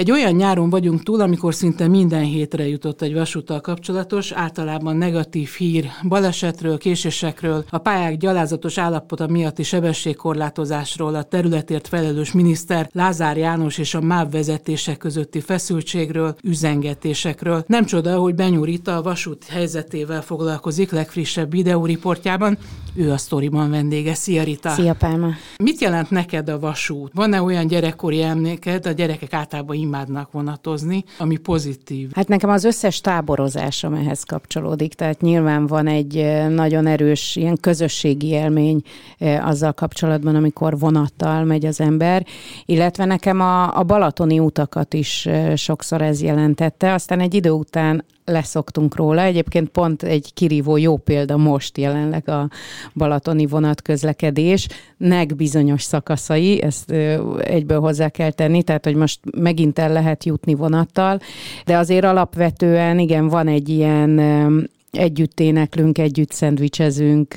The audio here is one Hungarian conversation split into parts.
Egy olyan nyáron vagyunk túl, amikor szinte minden hétre jutott egy vasúttal kapcsolatos, általában negatív hír balesetről, késésekről, a pályák gyalázatos állapota miatti sebességkorlátozásról, a területért felelős miniszter Lázár János és a MÁV vezetése közötti feszültségről, üzengetésekről. Nem csoda, hogy Benyúr Rita a vasút helyzetével foglalkozik legfrissebb videóriportjában. Ő a sztoriban vendége. Szia Rita! Szia Pálma! Mit jelent neked a vasút? Van-e olyan gyerekkori emléked, a gyerekek általában imádnak vonatozni, ami pozitív. Hát nekem az összes táborozásom ehhez kapcsolódik, tehát nyilván van egy nagyon erős ilyen közösségi élmény azzal kapcsolatban, amikor vonattal megy az ember, illetve nekem a, a balatoni utakat is sokszor ez jelentette, aztán egy idő után leszoktunk róla. Egyébként pont egy kirívó jó példa most jelenleg a balatoni vonatközlekedés, nek bizonyos szakaszai, ezt egyből hozzá kell tenni, tehát hogy most megint el lehet jutni vonattal, de azért alapvetően igen, van egy ilyen együtt éneklünk, együtt szendvicsezünk,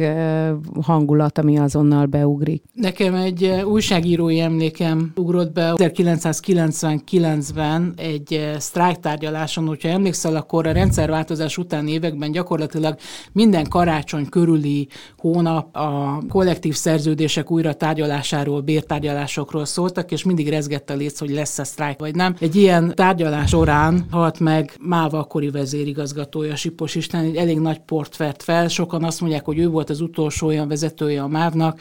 hangulat, ami azonnal beugrik. Nekem egy újságírói emlékem ugrott be 1999-ben egy sztrájktárgyaláson, hogyha emlékszel, akkor a rendszerváltozás utáni években gyakorlatilag minden karácsony körüli hónap a kollektív szerződések újra tárgyalásáról, bértárgyalásokról szóltak, és mindig rezgett a léc, hogy lesz-e sztrájk vagy nem. Egy ilyen tárgyalás során halt meg Máva akkori vezérigazgatója Sipos Isten, egy elég nagy port vett fel. Sokan azt mondják, hogy ő volt az utolsó olyan vezetője a MÁV-nak,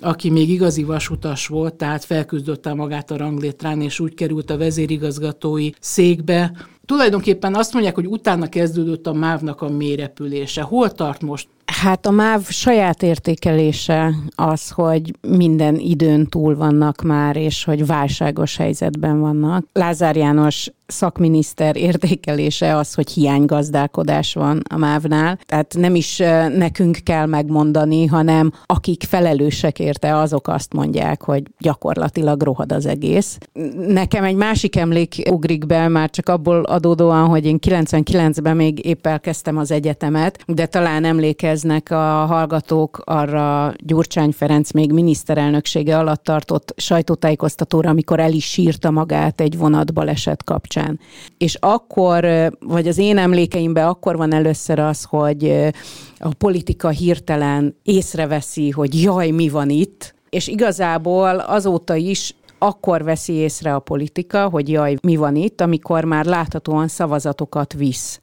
aki még igazi vasutas volt, tehát felküzdötte magát a ranglétrán, és úgy került a vezérigazgatói székbe. Tulajdonképpen azt mondják, hogy utána kezdődött a MÁV-nak a mélyrepülése. Hol tart most? Hát a MÁV saját értékelése az, hogy minden időn túl vannak már, és hogy válságos helyzetben vannak. Lázár János szakminiszter értékelése az, hogy hiánygazdálkodás van a MÁV-nál. Tehát nem is nekünk kell megmondani, hanem akik felelősek érte, azok azt mondják, hogy gyakorlatilag rohad az egész. Nekem egy másik emlék ugrik be, már csak abból adódóan, hogy én 99-ben még épp elkezdtem az egyetemet, de talán emlékeznek a hallgatók arra Gyurcsány Ferenc még miniszterelnöksége alatt tartott sajtótájékoztatóra, amikor el is sírta magát egy vonatbaleset kapcsán. És akkor, vagy az én emlékeimben akkor van először az, hogy a politika hirtelen észreveszi, hogy jaj, mi van itt, és igazából azóta is akkor veszi észre a politika, hogy jaj, mi van itt, amikor már láthatóan szavazatokat visz.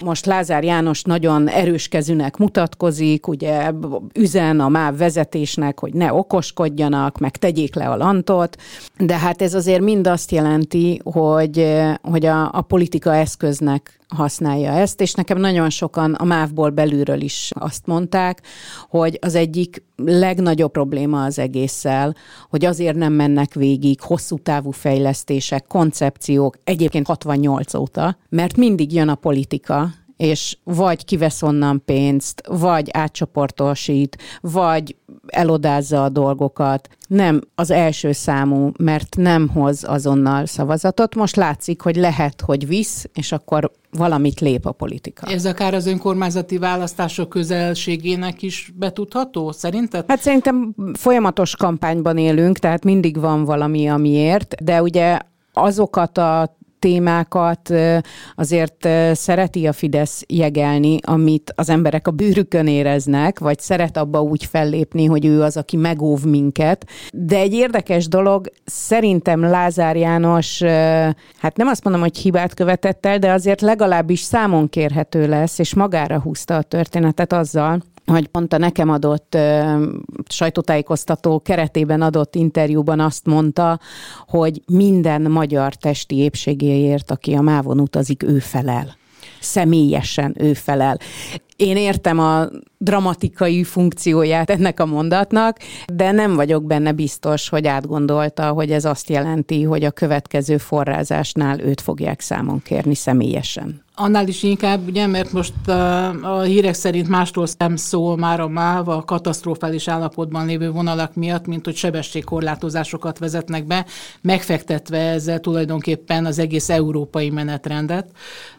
Most Lázár János nagyon erős kezűnek mutatkozik, ugye üzen a MÁV vezetésnek, hogy ne okoskodjanak, meg tegyék le a lantot, de hát ez azért mind azt jelenti, hogy, hogy a, a politika eszköznek használja ezt, és nekem nagyon sokan a MÁV-ból belülről is azt mondták, hogy az egyik legnagyobb probléma az egésszel, hogy azért nem mennek végig hosszú távú fejlesztések, koncepciók, egyébként 68 óta, mert mindig jön a politika, és vagy kivesz onnan pénzt, vagy átcsoportosít, vagy elodázza a dolgokat. Nem az első számú, mert nem hoz azonnal szavazatot. Most látszik, hogy lehet, hogy visz, és akkor valamit lép a politika. Ez akár az önkormányzati választások közelségének is betudható, szerinted? Hát szerintem folyamatos kampányban élünk, tehát mindig van valami, amiért, de ugye azokat a témákat azért szereti a Fidesz jegelni, amit az emberek a bőrükön éreznek, vagy szeret abba úgy fellépni, hogy ő az, aki megóv minket. De egy érdekes dolog, szerintem Lázár János, hát nem azt mondom, hogy hibát követett el, de azért legalábbis számon kérhető lesz, és magára húzta a történetet azzal, hogy pont a nekem adott ö, sajtótájékoztató keretében adott interjúban azt mondta, hogy minden magyar testi épségéért, aki a mávon utazik, ő felel személyesen ő felel. Én értem a dramatikai funkcióját ennek a mondatnak, de nem vagyok benne biztos, hogy átgondolta, hogy ez azt jelenti, hogy a következő forrázásnál őt fogják számon kérni személyesen. Annál is inkább, ugye, mert most a, hírek szerint másról nem szól már a MÁV a katasztrofális állapotban lévő vonalak miatt, mint hogy sebességkorlátozásokat vezetnek be, megfektetve ezzel tulajdonképpen az egész európai menetrendet,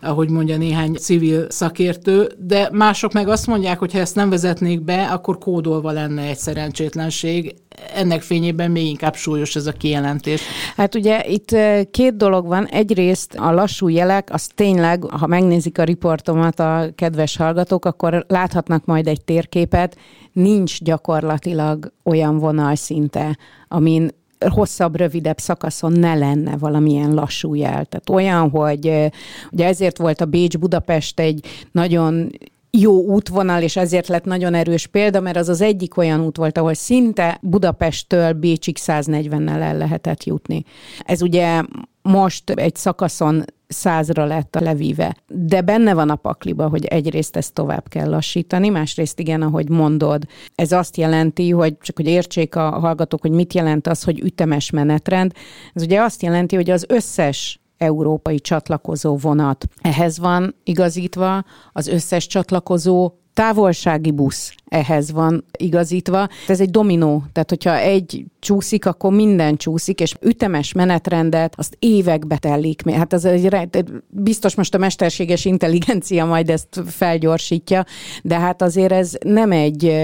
ahogy mondja néhány civil szakértő, de mások meg azt mondják, hogy ha ezt nem vezetnék be, akkor kódolva lenne egy szerencsétlenség. Ennek fényében még inkább súlyos ez a kijelentés. Hát ugye itt két dolog van. Egyrészt a lassú jelek, az tényleg, ha megnézik a riportomat a kedves hallgatók, akkor láthatnak majd egy térképet, nincs gyakorlatilag olyan vonal szinte, amin hosszabb, rövidebb szakaszon ne lenne valamilyen lassú jel. Tehát olyan, hogy ugye ezért volt a Bécs-Budapest egy nagyon jó útvonal, és ezért lett nagyon erős példa, mert az az egyik olyan út volt, ahol szinte Budapesttől Bécsig 140-nel el lehetett jutni. Ez ugye most egy szakaszon százra lett a levíve. De benne van a pakliba, hogy egyrészt ezt tovább kell lassítani, másrészt igen, ahogy mondod, ez azt jelenti, hogy csak hogy értsék a hallgatók, hogy mit jelent az, hogy ütemes menetrend. Ez ugye azt jelenti, hogy az összes európai csatlakozó vonat. Ehhez van igazítva az összes csatlakozó távolsági busz ehhez van igazítva. Ez egy dominó, tehát hogyha egy csúszik, akkor minden csúszik, és ütemes menetrendet azt évekbe telik. Hát az egy, biztos most a mesterséges intelligencia majd ezt felgyorsítja, de hát azért ez nem egy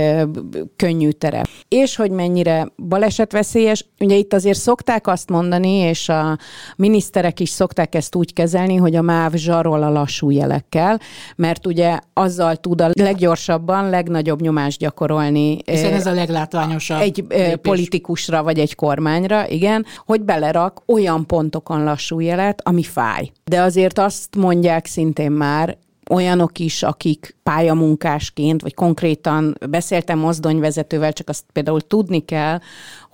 könnyű terep. És hogy mennyire balesetveszélyes, ugye itt azért szokták azt mondani, és a miniszterek is szokták ezt úgy kezelni, hogy a MÁV zsarol a lassú jelekkel, mert ugye azzal tud a leggyorsabban, legnagyobb nyomást gyakorolni. Hiszen ez a leglátványosabb Egy lépés. politikusra vagy egy kormányra, igen, hogy belerak olyan pontokon lassú jelet, ami fáj. De azért azt mondják szintén már, olyanok is, akik pályamunkásként, vagy konkrétan beszéltem mozdonyvezetővel, csak azt például tudni kell,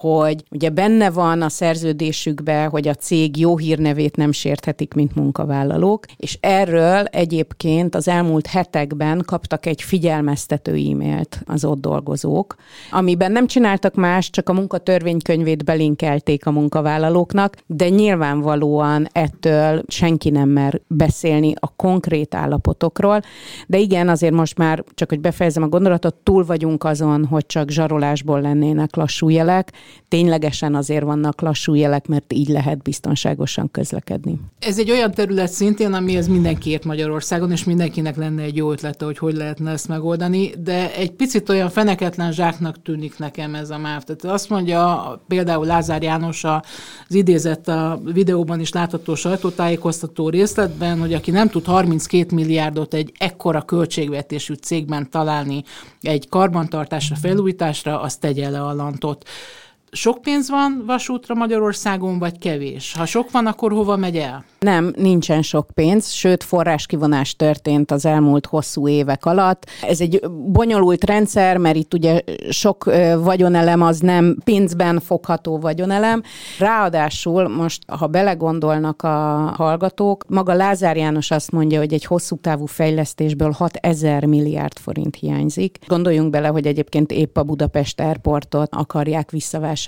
hogy ugye benne van a szerződésükbe, hogy a cég jó hírnevét nem sérthetik, mint munkavállalók, és erről egyébként az elmúlt hetekben kaptak egy figyelmeztető e-mailt az ott dolgozók, amiben nem csináltak más, csak a munkatörvénykönyvét belinkelték a munkavállalóknak, de nyilvánvalóan ettől senki nem mer beszélni a konkrét állapotokról, de igen, azért most már, csak hogy befejezem a gondolatot, túl vagyunk azon, hogy csak zsarolásból lennének lassú jelek, ténylegesen azért vannak lassú jelek, mert így lehet biztonságosan közlekedni. Ez egy olyan terület szintén, amihez mindenki ért Magyarországon, és mindenkinek lenne egy jó ötlete, hogy hogy lehetne ezt megoldani, de egy picit olyan feneketlen zsáknak tűnik nekem ez a MÁV. Tehát azt mondja például Lázár János az idézett a videóban is látható sajtótájékoztató részletben, hogy aki nem tud 32 milliárdot egy ekkora költségvetésű cégben találni egy karbantartásra, felújításra, az tegye le a lantot sok pénz van vasútra Magyarországon, vagy kevés? Ha sok van, akkor hova megy el? Nem, nincsen sok pénz, sőt forráskivonás történt az elmúlt hosszú évek alatt. Ez egy bonyolult rendszer, mert itt ugye sok vagyonelem az nem pénzben fogható vagyonelem. Ráadásul most, ha belegondolnak a hallgatók, maga Lázár János azt mondja, hogy egy hosszú távú fejlesztésből 6 ezer milliárd forint hiányzik. Gondoljunk bele, hogy egyébként épp a Budapest Airportot akarják visszavásárolni.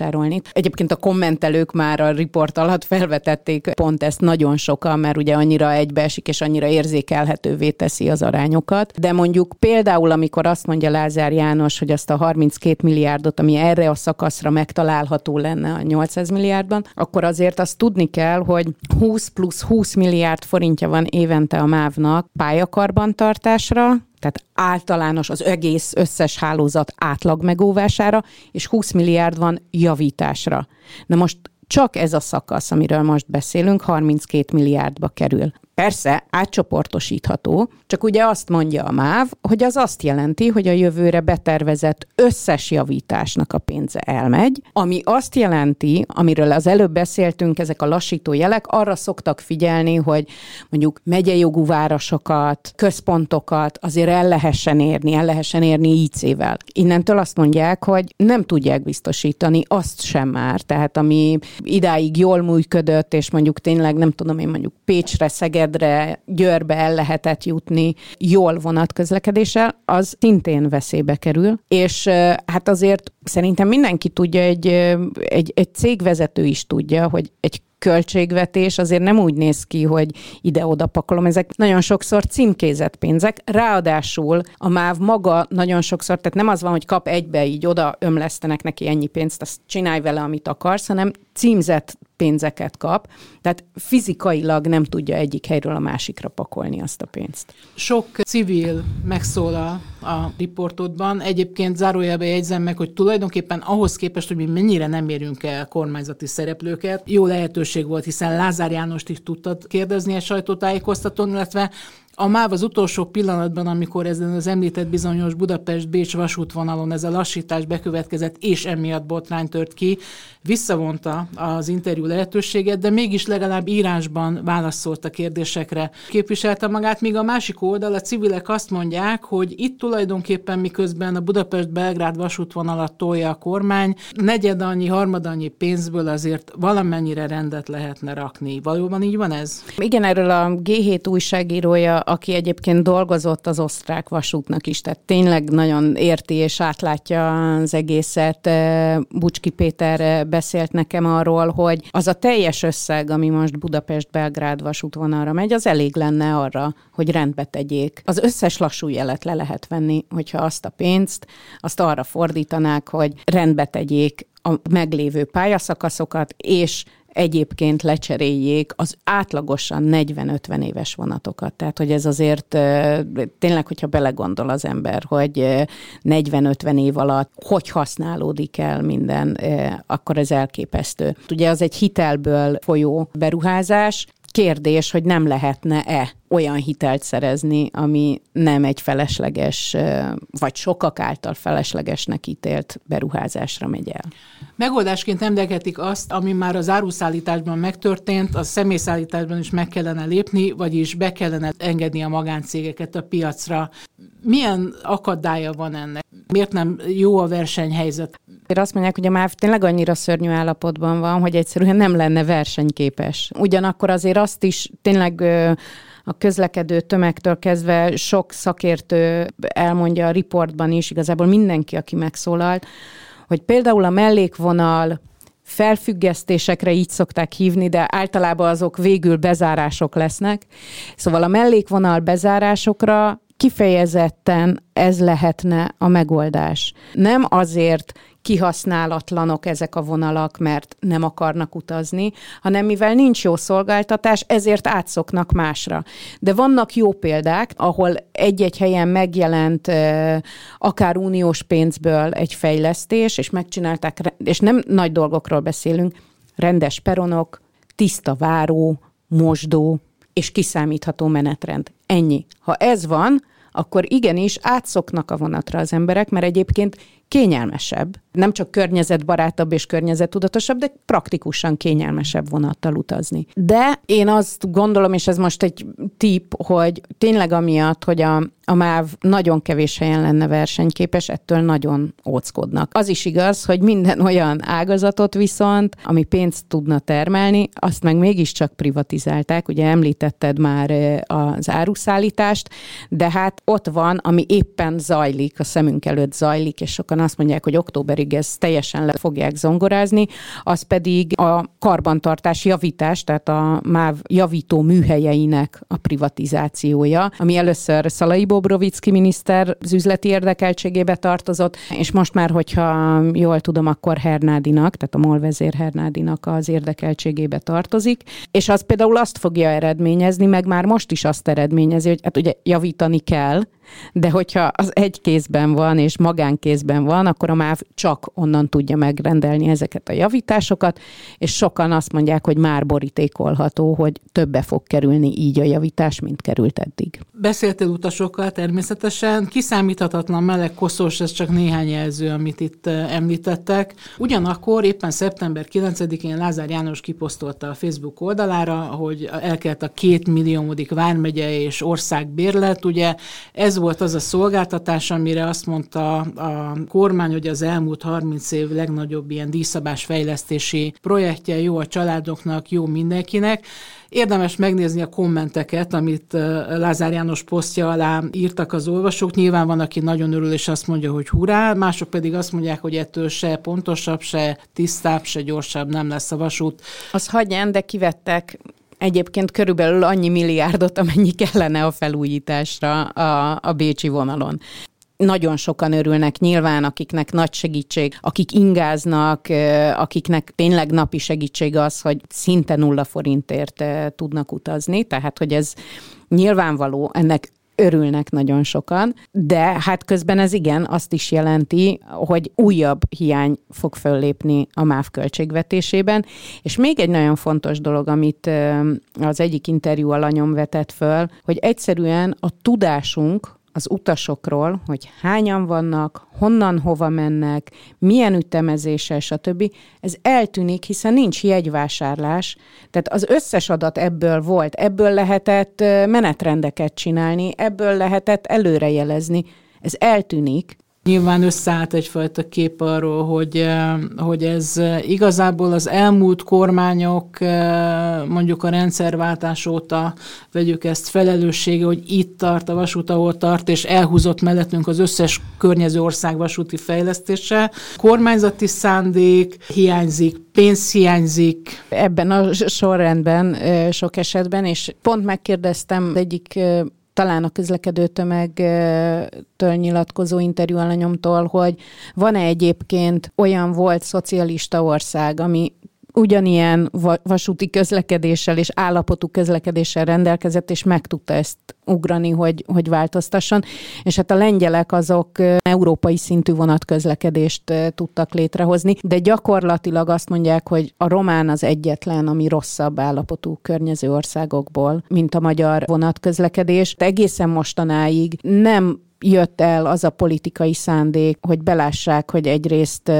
Egyébként a kommentelők már a riport alatt felvetették pont ezt nagyon sokan, mert ugye annyira egybeesik és annyira érzékelhetővé teszi az arányokat. De mondjuk például, amikor azt mondja Lázár János, hogy azt a 32 milliárdot, ami erre a szakaszra megtalálható lenne a 800 milliárdban, akkor azért azt tudni kell, hogy 20 plusz 20 milliárd forintja van évente a MÁV-nak pályakarbantartásra, tehát általános az egész összes hálózat átlag megóvására, és 20 milliárd van javításra. Na most csak ez a szakasz, amiről most beszélünk, 32 milliárdba kerül. Persze, átcsoportosítható, csak ugye azt mondja a MÁV, hogy az azt jelenti, hogy a jövőre betervezett összes javításnak a pénze elmegy, ami azt jelenti, amiről az előbb beszéltünk, ezek a lassító jelek, arra szoktak figyelni, hogy mondjuk megyei jogú városokat, központokat azért el lehessen érni, el lehessen érni IC-vel. Innentől azt mondják, hogy nem tudják biztosítani azt sem már, tehát ami idáig jól működött, és mondjuk tényleg nem tudom én mondjuk Pécsre, Szeged Szegedre, Győrbe el lehetett jutni jól vonatközlekedéssel, az szintén veszélybe kerül, és hát azért szerintem mindenki tudja, egy, egy, egy cégvezető is tudja, hogy egy költségvetés azért nem úgy néz ki, hogy ide-oda pakolom. Ezek nagyon sokszor címkézett pénzek. Ráadásul a MÁV maga nagyon sokszor, tehát nem az van, hogy kap egybe, így oda ömlesztenek neki ennyi pénzt, azt csinálj vele, amit akarsz, hanem címzett pénzeket kap, tehát fizikailag nem tudja egyik helyről a másikra pakolni azt a pénzt. Sok civil megszólal a riportodban. Egyébként zárójelbe jegyzem meg, hogy tulajdonképpen ahhoz képest, hogy mi mennyire nem érünk el kormányzati szereplőket, jó lehetőség volt, hiszen Lázár Jánost is tudtad kérdezni egy sajtótájékoztatón, illetve a MÁV az utolsó pillanatban, amikor ezen az említett bizonyos Budapest-Bécs vasútvonalon ez a lassítás bekövetkezett, és emiatt botrány tört ki, visszavonta az interjú lehetőséget, de mégis legalább írásban válaszolt a kérdésekre. Képviselte magát, míg a másik oldal, a civilek azt mondják, hogy itt tulajdonképpen miközben a Budapest-Belgrád vasútvonalat tolja a kormány, negyed annyi, harmad annyi pénzből azért valamennyire rendet lehetne rakni. Valóban így van ez? Igen, erről a G7 újságírója aki egyébként dolgozott az osztrák vasútnak is, tehát tényleg nagyon érti és átlátja az egészet. Bucski Péter beszélt nekem arról, hogy az a teljes összeg, ami most Budapest-Belgrád vasútvonalra megy, az elég lenne arra, hogy rendbe tegyék. Az összes lassú jelet le lehet venni, hogyha azt a pénzt, azt arra fordítanák, hogy rendbe tegyék a meglévő pályaszakaszokat, és egyébként lecseréljék az átlagosan 40-50 éves vonatokat. Tehát, hogy ez azért tényleg, hogyha belegondol az ember, hogy 40-50 év alatt hogy használódik el minden, akkor ez elképesztő. Ugye az egy hitelből folyó beruházás, kérdés, hogy nem lehetne-e olyan hitelt szerezni, ami nem egy felesleges, vagy sokak által feleslegesnek ítélt beruházásra megy el. Megoldásként emlegetik azt, ami már az áruszállításban megtörtént, a személyszállításban is meg kellene lépni, vagyis be kellene engedni a magáncégeket a piacra. Milyen akadálya van ennek? Miért nem jó a versenyhelyzet? Azt mondják, hogy a MÁV tényleg annyira szörnyű állapotban van, hogy egyszerűen nem lenne versenyképes. Ugyanakkor azért azt is tényleg a közlekedő tömegtől kezdve sok szakértő elmondja a riportban is, igazából mindenki, aki megszólalt, hogy például a mellékvonal felfüggesztésekre így szokták hívni, de általában azok végül bezárások lesznek. Szóval a mellékvonal bezárásokra kifejezetten ez lehetne a megoldás. Nem azért kihasználatlanok ezek a vonalak, mert nem akarnak utazni, hanem mivel nincs jó szolgáltatás, ezért átszoknak másra. De vannak jó példák, ahol egy-egy helyen megjelent akár uniós pénzből egy fejlesztés, és megcsinálták, és nem nagy dolgokról beszélünk, rendes peronok, tiszta váró, mosdó és kiszámítható menetrend. Ennyi. Ha ez van, akkor igenis átszoknak a vonatra az emberek, mert egyébként kényelmesebb, nem csak környezetbarátabb és környezettudatosabb, de praktikusan kényelmesebb vonattal utazni. De én azt gondolom, és ez most egy tip, hogy tényleg amiatt, hogy a, a MÁV nagyon kevés helyen lenne versenyképes, ettől nagyon óckodnak. Az is igaz, hogy minden olyan ágazatot viszont, ami pénzt tudna termelni, azt meg mégiscsak privatizálták. Ugye említetted már az áruszállítást, de hát ott van, ami éppen zajlik, a szemünk előtt zajlik, és sokan azt mondják, hogy októberig ezt teljesen le fogják zongorázni, az pedig a karbantartás javítás, tehát a MÁV javító műhelyeinek a privatizációja, ami először Szalai Bobrovicki miniszter az üzleti érdekeltségébe tartozott, és most már, hogyha jól tudom, akkor Hernádinak, tehát a MOL vezér Hernádinak az érdekeltségébe tartozik, és az például azt fogja eredményezni, meg már most is azt eredményezi, hogy hát ugye javítani kell, de hogyha az egy kézben van, és magánkézben van, akkor a MÁV csak onnan tudja megrendelni ezeket a javításokat, és sokan azt mondják, hogy már borítékolható, hogy többe fog kerülni így a javítás, mint került eddig. Beszéltél utasokkal természetesen, kiszámíthatatlan meleg koszos, ez csak néhány jelző, amit itt említettek. Ugyanakkor éppen szeptember 9-én Lázár János kiposztolta a Facebook oldalára, hogy elkelt a két milliómodik vármegye és ország bérlet, ugye ez ez volt az a szolgáltatás, amire azt mondta a kormány, hogy az elmúlt 30 év legnagyobb ilyen díszabás fejlesztési projektje jó a családoknak, jó mindenkinek, Érdemes megnézni a kommenteket, amit Lázár János posztja alá írtak az olvasók. Nyilván van, aki nagyon örül, és azt mondja, hogy hurrá, mások pedig azt mondják, hogy ettől se pontosabb, se tisztább, se gyorsabb nem lesz a vasút. Az hagyján, de kivettek egyébként körülbelül annyi milliárdot, amennyi kellene a felújításra a, a Bécsi vonalon. Nagyon sokan örülnek nyilván, akiknek nagy segítség, akik ingáznak, akiknek tényleg napi segítség az, hogy szinte nulla forintért tudnak utazni, tehát hogy ez nyilvánvaló, ennek örülnek nagyon sokan, de hát közben ez igen, azt is jelenti, hogy újabb hiány fog föllépni a MÁV költségvetésében, és még egy nagyon fontos dolog, amit az egyik interjú alanyom vetett föl, hogy egyszerűen a tudásunk az utasokról, hogy hányan vannak, honnan, hova mennek, milyen ütemezéssel, stb. Ez eltűnik, hiszen nincs jegyvásárlás, tehát az összes adat ebből volt, ebből lehetett menetrendeket csinálni, ebből lehetett előrejelezni. Ez eltűnik, Nyilván összeállt egyfajta kép arról, hogy, eh, hogy ez eh, igazából az elmúlt kormányok, eh, mondjuk a rendszerváltás óta vegyük ezt felelőssége, hogy itt tart a vasút, ahol tart, és elhúzott mellettünk az összes környező ország vasúti fejlesztése. Kormányzati szándék hiányzik, pénz hiányzik. Ebben a sorrendben sok esetben, és pont megkérdeztem egyik talán a közlekedő tömegtől nyilatkozó interjú alanyomtól, hogy van-e egyébként olyan volt szocialista ország, ami ugyanilyen vasúti közlekedéssel és állapotú közlekedéssel rendelkezett, és meg tudta ezt ugrani, hogy, hogy változtasson. És hát a lengyelek azok európai szintű vonatközlekedést tudtak létrehozni, de gyakorlatilag azt mondják, hogy a román az egyetlen, ami rosszabb állapotú környező országokból, mint a magyar vonatközlekedés. De egészen mostanáig nem jött el az a politikai szándék, hogy belássák, hogy egyrészt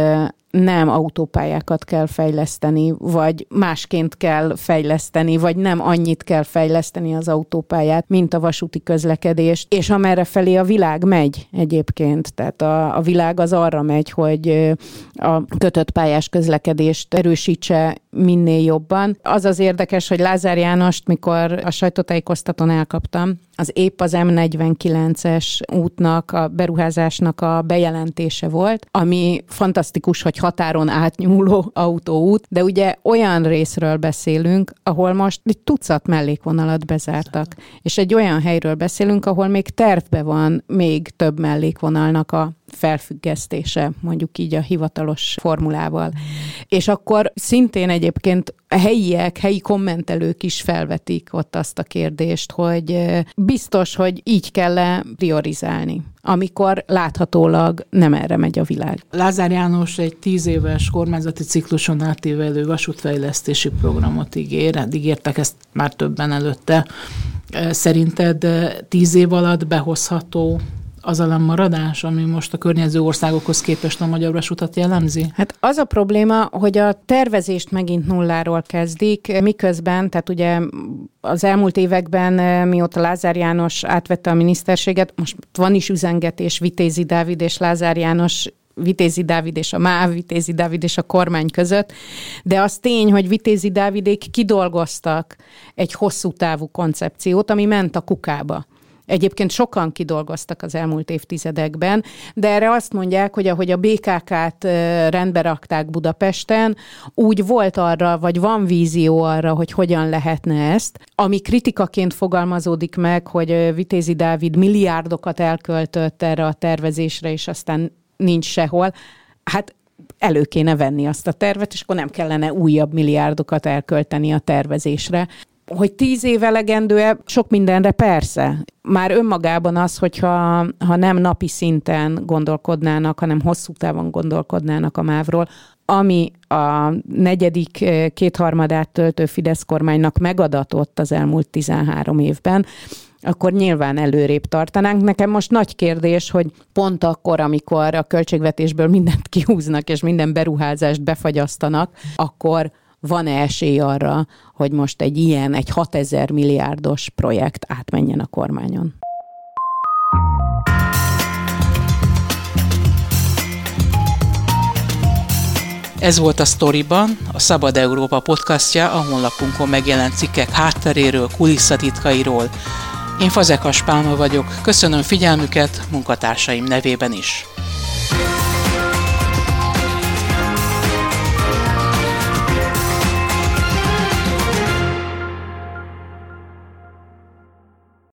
nem autópályákat kell fejleszteni, vagy másként kell fejleszteni, vagy nem annyit kell fejleszteni az autópályát, mint a vasúti közlekedés, és amerre felé a világ megy egyébként. Tehát a, a világ az arra megy, hogy a kötött pályás közlekedést erősítse minél jobban. Az az érdekes, hogy Lázár Jánost, mikor a sajtótájékoztatón elkaptam, az épp az M49-es útnak, a beruházásnak a bejelentése volt, ami fantasztikus, hogy határon átnyúló autóút, de ugye olyan részről beszélünk, ahol most egy tucat mellékvonalat bezártak, és egy olyan helyről beszélünk, ahol még tervbe van még több mellékvonalnak a felfüggesztése, mondjuk így a hivatalos formulával. És akkor szintén egyébként a helyiek, helyi kommentelők is felvetik ott azt a kérdést, hogy biztos, hogy így kell -e priorizálni amikor láthatólag nem erre megy a világ. Lázár János egy tíz éves kormányzati cikluson átívelő vasútfejlesztési programot ígér, eddig értek ezt már többen előtte. Szerinted tíz év alatt behozható az a maradás, ami most a környező országokhoz képest a magyar vasutat jellemzi? Hát az a probléma, hogy a tervezést megint nulláról kezdik, miközben, tehát ugye az elmúlt években, mióta Lázár János átvette a miniszterséget, most van is üzengetés Vitézi Dávid és Lázár János Vitézi Dávid és a MÁV, Vitézi Dávid és a kormány között, de az tény, hogy Vitézi Dávidék kidolgoztak egy hosszú távú koncepciót, ami ment a kukába. Egyébként sokan kidolgoztak az elmúlt évtizedekben, de erre azt mondják, hogy ahogy a BKK-t rendbe rakták Budapesten, úgy volt arra, vagy van vízió arra, hogy hogyan lehetne ezt, ami kritikaként fogalmazódik meg, hogy Vitézi Dávid milliárdokat elköltött erre a tervezésre, és aztán nincs sehol. Hát elő kéne venni azt a tervet, és akkor nem kellene újabb milliárdokat elkölteni a tervezésre hogy tíz év elegendő-e sok mindenre persze. Már önmagában az, hogyha ha nem napi szinten gondolkodnának, hanem hosszú távon gondolkodnának a mávról, ami a negyedik eh, kétharmadát töltő Fidesz kormánynak megadatott az elmúlt 13 évben, akkor nyilván előrébb tartanánk. Nekem most nagy kérdés, hogy pont akkor, amikor a költségvetésből mindent kihúznak, és minden beruházást befagyasztanak, akkor van-e esély arra, hogy most egy ilyen, egy 6000 milliárdos projekt átmenjen a kormányon? Ez volt a Storyban, a Szabad Európa podcastja, a honlapunkon megjelent cikkek hátteréről, kulisszatitkairól. Én Fazekas Pálma vagyok, köszönöm figyelmüket munkatársaim nevében is.